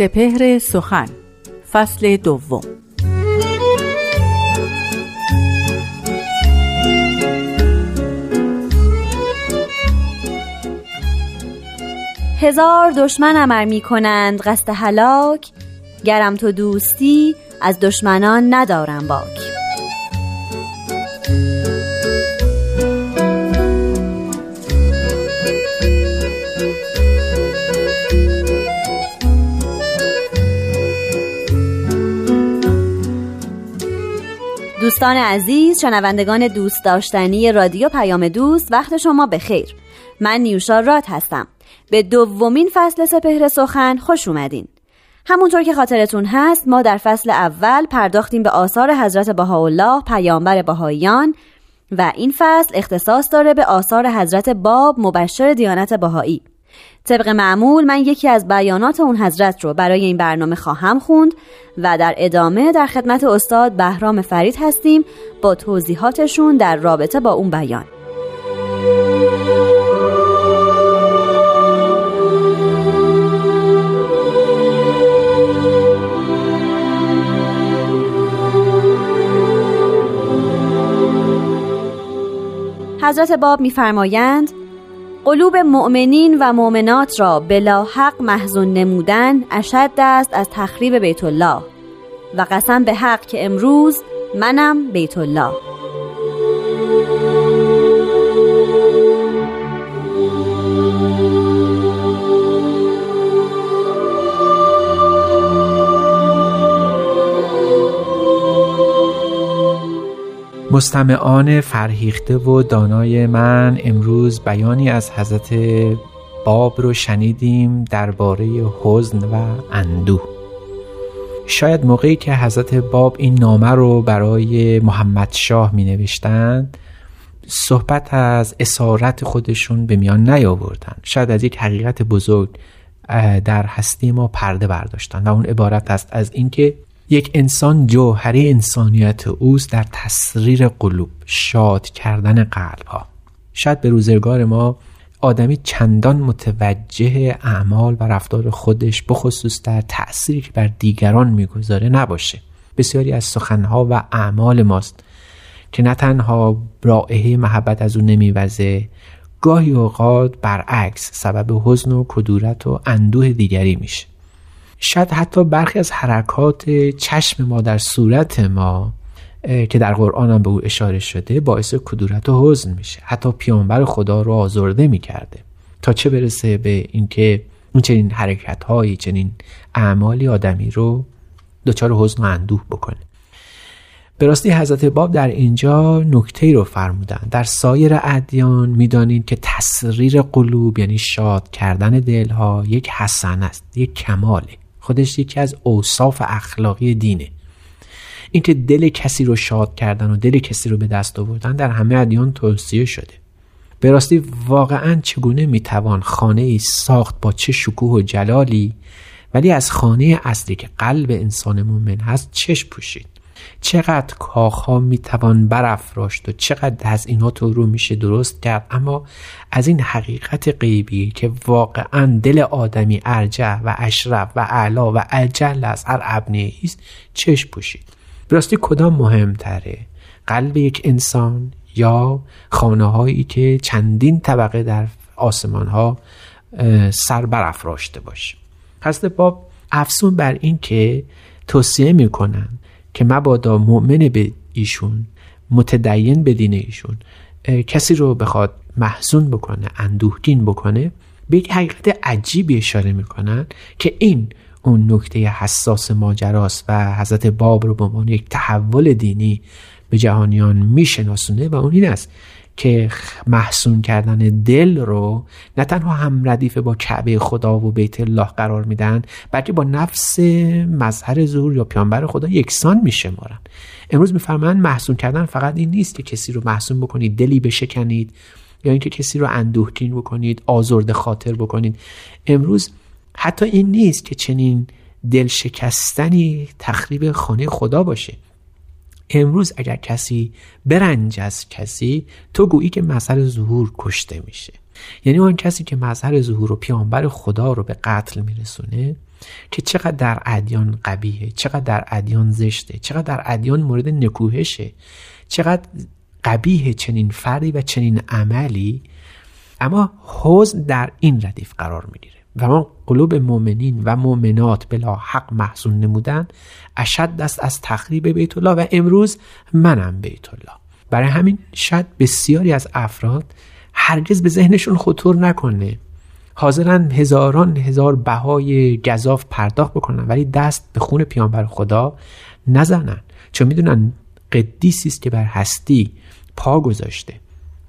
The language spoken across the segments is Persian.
سپهر سخن فصل دوم. هزار دشمن امر می کنند قصد هلاک گرم تو دوستی از دشمنان ندارم باک دوستان عزیز شنوندگان دوست داشتنی رادیو پیام دوست وقت شما بخیر. من نیوشا رات هستم. به دومین فصل سپهر سخن خوش اومدین. همونطور که خاطرتون هست ما در فصل اول پرداختیم به آثار حضرت بهاءالله پیامبر بهاییان و این فصل اختصاص داره به آثار حضرت باب مبشر دیانت بهایی. طبق معمول من یکی از بیانات اون حضرت رو برای این برنامه خواهم خوند و در ادامه در خدمت استاد بهرام فرید هستیم با توضیحاتشون در رابطه با اون بیان. حضرت باب میفرمایند قلوب مؤمنین و مؤمنات را بلا حق محزون نمودن اشد است از تخریب بیت الله. و قسم به حق که امروز منم بیت الله. مستمعان فرهیخته و دانای من امروز بیانی از حضرت باب رو شنیدیم درباره حزن و اندوه. شاید موقعی که حضرت باب این نامه رو برای محمد شاه می نوشتند صحبت از اسارت خودشون به میان نیاوردن شاید از یک حقیقت بزرگ در هستی ما پرده برداشتن و اون عبارت است از اینکه یک انسان جوهری انسانیت اوست در تسریر قلوب شاد کردن قلب ها شاید به روزگار ما آدمی چندان متوجه اعمال و رفتار خودش بخصوص در تأثیری که بر دیگران می‌گذاره نباشه. بسیاری از سخنها و اعمال ماست که نه تنها رائحه محبت از او نمیوزه گاهی اوقات برعکس سبب حزن و کدورت و اندوه دیگری میشه. شاید حتی برخی از حرکات چشم ما در صورت ما که در قرآن هم به او اشاره شده باعث کدورت و حزن میشه. حتی پیامبر خدا رو آزرده می‌کرده. تا چه برسه به اینکه اون چنین حرکت هایی چنین اعمالی آدمی رو دچار حزن و اندوه بکنه. به راستی حضرت باب در اینجا نکته رو فرمودن. در سایر ادیان می‌دانید که تسریر قلوب یعنی شاد کردن دلها یک حسن است یک کماله. خودش یکی از اوصاف اخلاقی دینه. اینکه دل کسی رو شاد کردن و دل کسی رو به دست آوردن در همه ادیان توصیه شده. به راستی واقعا چگونه می‌توان خانه ای ساخت با چه شکوه و جلالی ولی از خانه اصلی که قلب انسان مؤمن هست چشم پوشید؟ چقدر کاخها می‌توان برافراشت و چقدر از اینا تو رو میشه درست کرد. اما از این حقیقت غیبی که واقعا دل آدمی ارجع و اشرف و اعلا و اجل از هر ابنه است چشم پوشید. براستی کدام مهمتره؟ قلب یک انسان یا خانه هایی که چندین طبقه در آسمان ها سر برافراشته باشه؟ حضرت باب افسون بر این که توصیه می‌کنن که مبادا مؤمن به ایشون متدین به دین ایشون کسی رو بخواد محزون بکنه اندوهگین بکنه به یک حقیقت عجیبی اشاره می‌کنن که این اون نکته حساس ماجراست و حضرت باب رو به عنوان یک تحول دینی به جهانیان میشناسونه و اون این است که محسون کردن دل رو نه تنها هم ردیف با کعبه خدا و بیت الله قرار میدن بلکه با نفس مظهر ظهور یا پیانبر خدا یکسان میشمارن. امروز میفرمایند محسون کردن فقط این نیست که کسی رو محسون بکنید دلی بشکنید یا اینکه کسی رو اندوهگین بکنید آزرده خاطر بکنید. امروز حتی این نیست که چنین دل شکستنی تخریب خانه خدا باشه. امروز اگر کسی برنج از کسی تو گویی که مظهر ظهور کشته میشه. یعنی اون کسی که مظهر ظهور و پیانبر خدا رو به قتل میرسونه که چقدر در ادیان قبیهه چقدر در ادیان زشته چقدر در ادیان مورد نکوهشه چقدر قبیه چنین فردی و چنین عملی اما حزن در این ردیف قرار می‌گیره. و ما قلوب مؤمنین و مؤمنات بلا حق محزون نمودن اشد دست از تخریب بیت الله و امروز منم بیت الله. برای همین شاید بسیاری از افراد هرگز به ذهنشون خطور نکنه. حاضرن هزاران هزار بهای گذاف پرداخت بکنن ولی دست به خون پیانبر خدا نزنن. چون می‌دونن قدیسی است که بر هستی پا گذاشته.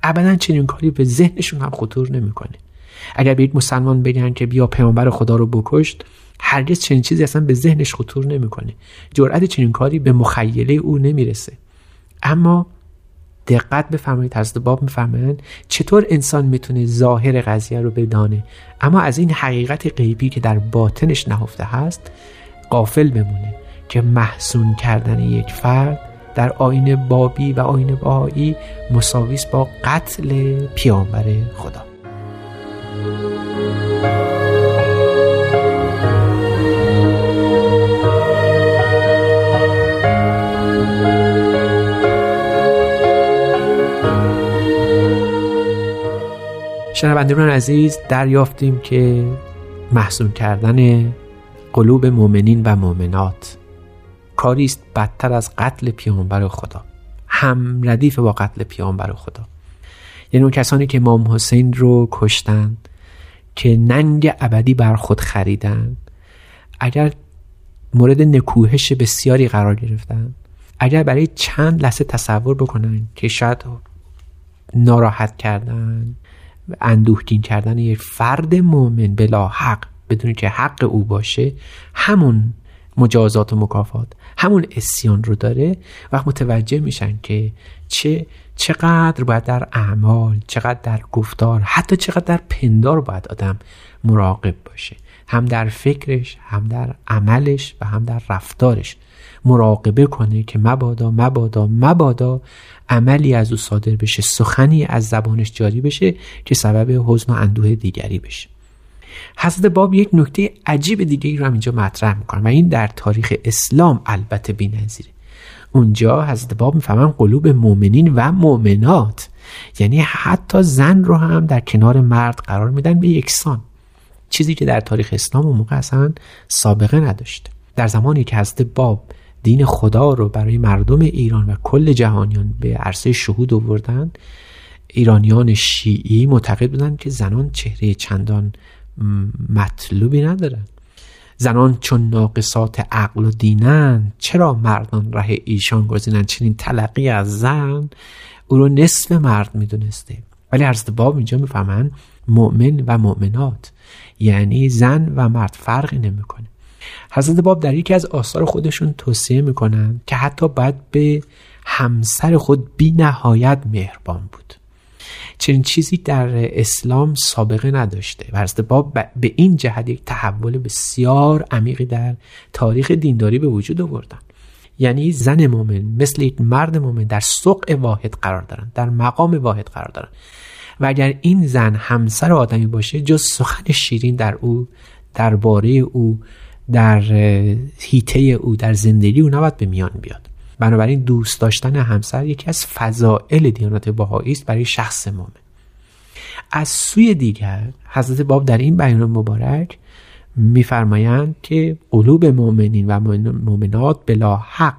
ابدا چنین کاری به ذهنشون هم خطور نمی‌کنه. اگر به یک مسلمان بگن که بیا پیامبر خدا رو بکشت هرگز چنین چیزی اصلا به ذهنش خطور نمی‌کنه. جرأت چنین کاری به مخیله او نمی‌رسه. اما دقت بفرمایید حضرت باب میفرمایند چطور انسان می‌تونه ظاهر قضیه رو بدانه؟ اما از این حقیقت غیبی که در باطنش نهفته هست قافل بمونه که محسون کردن یک فرد در آین بابی و آین باهایی مساویس با قتل پیامبر خدا. شنوندگان عزیز دریافتیم که محسون کردن قلوب مؤمنین و مؤمنات کاری است بدتر از قتل پیامبر خدا. هم ردیف با قتل پیامبر خدا. یعنی اون کسانی که امام حسین رو کشتن که ننگ ابدی بر خود خریدن اگر مورد نکوهش بسیاری قرار گرفتن اگر برای چند لحظه تصور بکنن که شاید ناراحت کردن. اندوهگین کردن یک فرد مؤمن بلا حق بدون که حق او باشه همون مجازات و مکافات همون اسیان رو داره و متوجه میشن که چه چقدر باید در اعمال چقدر در گفتار حتی چقدر در پندار باید آدم مراقب باشه. هم در فکرش هم در عملش و هم در رفتارش. مراقبه کنه که مبادا مبادا مبادا عملی از او صادر بشه سخنی از زبانش جاری بشه که سبب حزن و اندوه دیگری بشه. حضرت باب یک نکته عجیب دیگه ای رو هم اینجا مطرح می‌کنه و این در تاریخ اسلام البته نظیره اونجا حضرت باب می‌فهمن قلوب مؤمنین و مؤمنات یعنی حتی زن رو هم در کنار مرد قرار میدن به یکسان. چیزی که در تاریخ اسلام اون موقع اصلا سابقه نداشته در زمانی که حضرت باب دین خدا رو برای مردم ایران و کل جهانیان به عرصه شهود آوردن ایرانیان شیعی معتقد بودند که زنان چهره چندان مطلوبی ندارن. زنان چون ناقصات عقل و دینن چرا مردان ره ایشان گزینن؟ چنین تلقی از زن او رو نصف مرد می‌دونسته. ولی حضرت باب اینجا می‌فهمن مؤمن و مؤمنات یعنی زن و مرد فرقی نمی‌کنه. حضرت باب در یکی از آثار خودشون توصیه می‌کنن که حتی باید به همسر خود بی نهایت مهربان بود. چنین چیزی در اسلام سابقه نداشته و حضرت باب به این جهت یک تحول بسیار عمیقی در تاریخ دینداری به وجود آوردن. یعنی زن مؤمن مثل یک مرد مؤمن در سوق واحد قرار دارن در مقام واحد قرار دارن. و اگر این زن همسر آدمی باشه جز سخن شیرین در او درباره او در هیته او در زندگی او نباید به میان بیاد. بنابراین دوست داشتن همسر یکی از فضائل دیانت بهایی است برای شخص مؤمن از سوی دیگر حضرت باب در این بیان مبارک میفرمایند که قلوب مؤمنین و مؤمنات بلا حق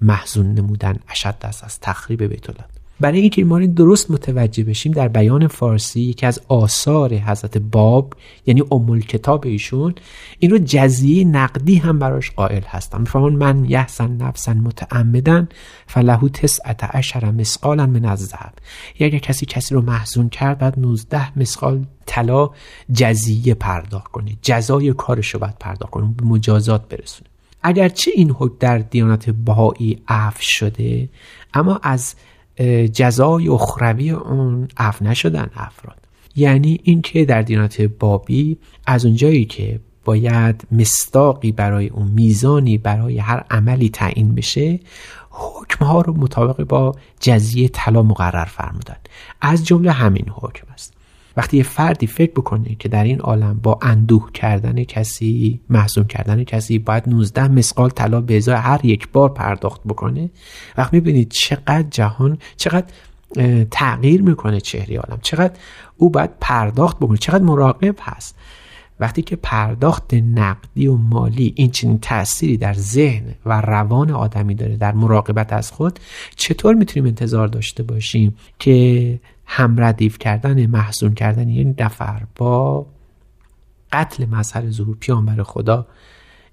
محزون نمودن اشد است از تخریب بیت الله. برای اینکه ما درست متوجه بشیم در بیان فارسی یکی از آثار حضرت باب یعنی ام کتاب ایشون این رو جزیه نقدی هم براش قائل هستم میفهمون من یحسن نفسن متعمدن فلهو تسعت عشر مسقالا من از ذهب یا اگر کسی کسی رو محزون کرد بعد 19 مسقال طلا جزیه پرداخت کنه جزای کارش رو باید پرداخت کنه به مجازات برسونه. اگرچه این حکم در دیانت بهایی عفو شده اما از جزای اخروی اون عفو نشدن افراد. یعنی اینکه در دینات بابی از اونجایی که باید مستاقی برای اون میزانی برای هر عملی تعیین بشه حکمها رو مطابق با جزیه طلا مقرر فرمودن. از جمله همین حکم است. وقتی یه فردی فکر بکنه که در این عالم با اندوه کردن کسی محزون کردن کسی باید 19 مسقال طلا به ازای هر یک بار پرداخت بکنه وقت می‌بینید چقدر جهان چقدر تغییر می‌کنه چهره عالم چقدر او باید پرداخت بکنه چقدر مراقب هست. وقتی که پرداخت نقدی و مالی این چنین تأثیری در ذهن و روان آدمی داره در مراقبت از خود چطور می‌تونیم انتظار داشته باشیم که هم ردیف کردن محزون کردن یه نفر با قتل مظهر ظهور پیامبر خدا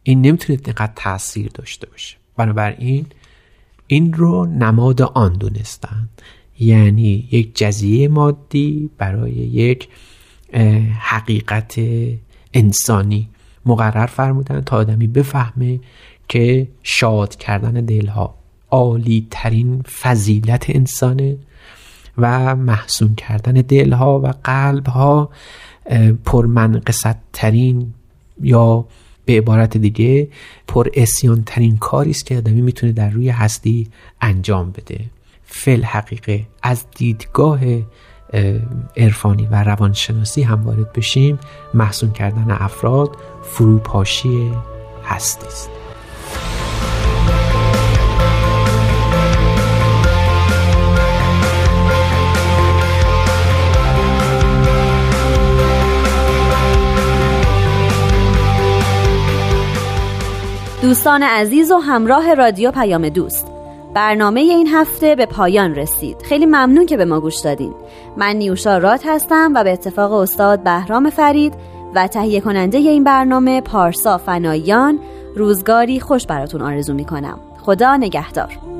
این نمی‌تونه اینقدر تاثیر داشته باشه. بنابراین این رو نماد آن دونستن. یعنی یک جزیه مادی برای یک حقیقت انسانی مقرر فرمودن تا آدمی بفهمه که شاد کردن دلها عالی ترین فضیلت انسانه. و محسون کردن دلها و قلبها پرمنقصت ترین یا به عبارت دیگه پر اسیان ترین کاری است که آدمی می‌تونه در روی هستی انجام بده. فل حقیقه از دیدگاه عرفانی و روانشناسی هم وارد بشیم محسون کردن افراد فروپاشی هستی است. دوستان عزیز و همراه رادیو پیام دوست. برنامه این هفته به پایان رسید. خیلی ممنون که به ما گوش دادین. من نیوشا رات هستم و به اتفاق استاد بهرام فرید و تهیه کننده این برنامه پارسا فنایان روزگاری خوش براتون آرزو می کنم خدا نگهدار.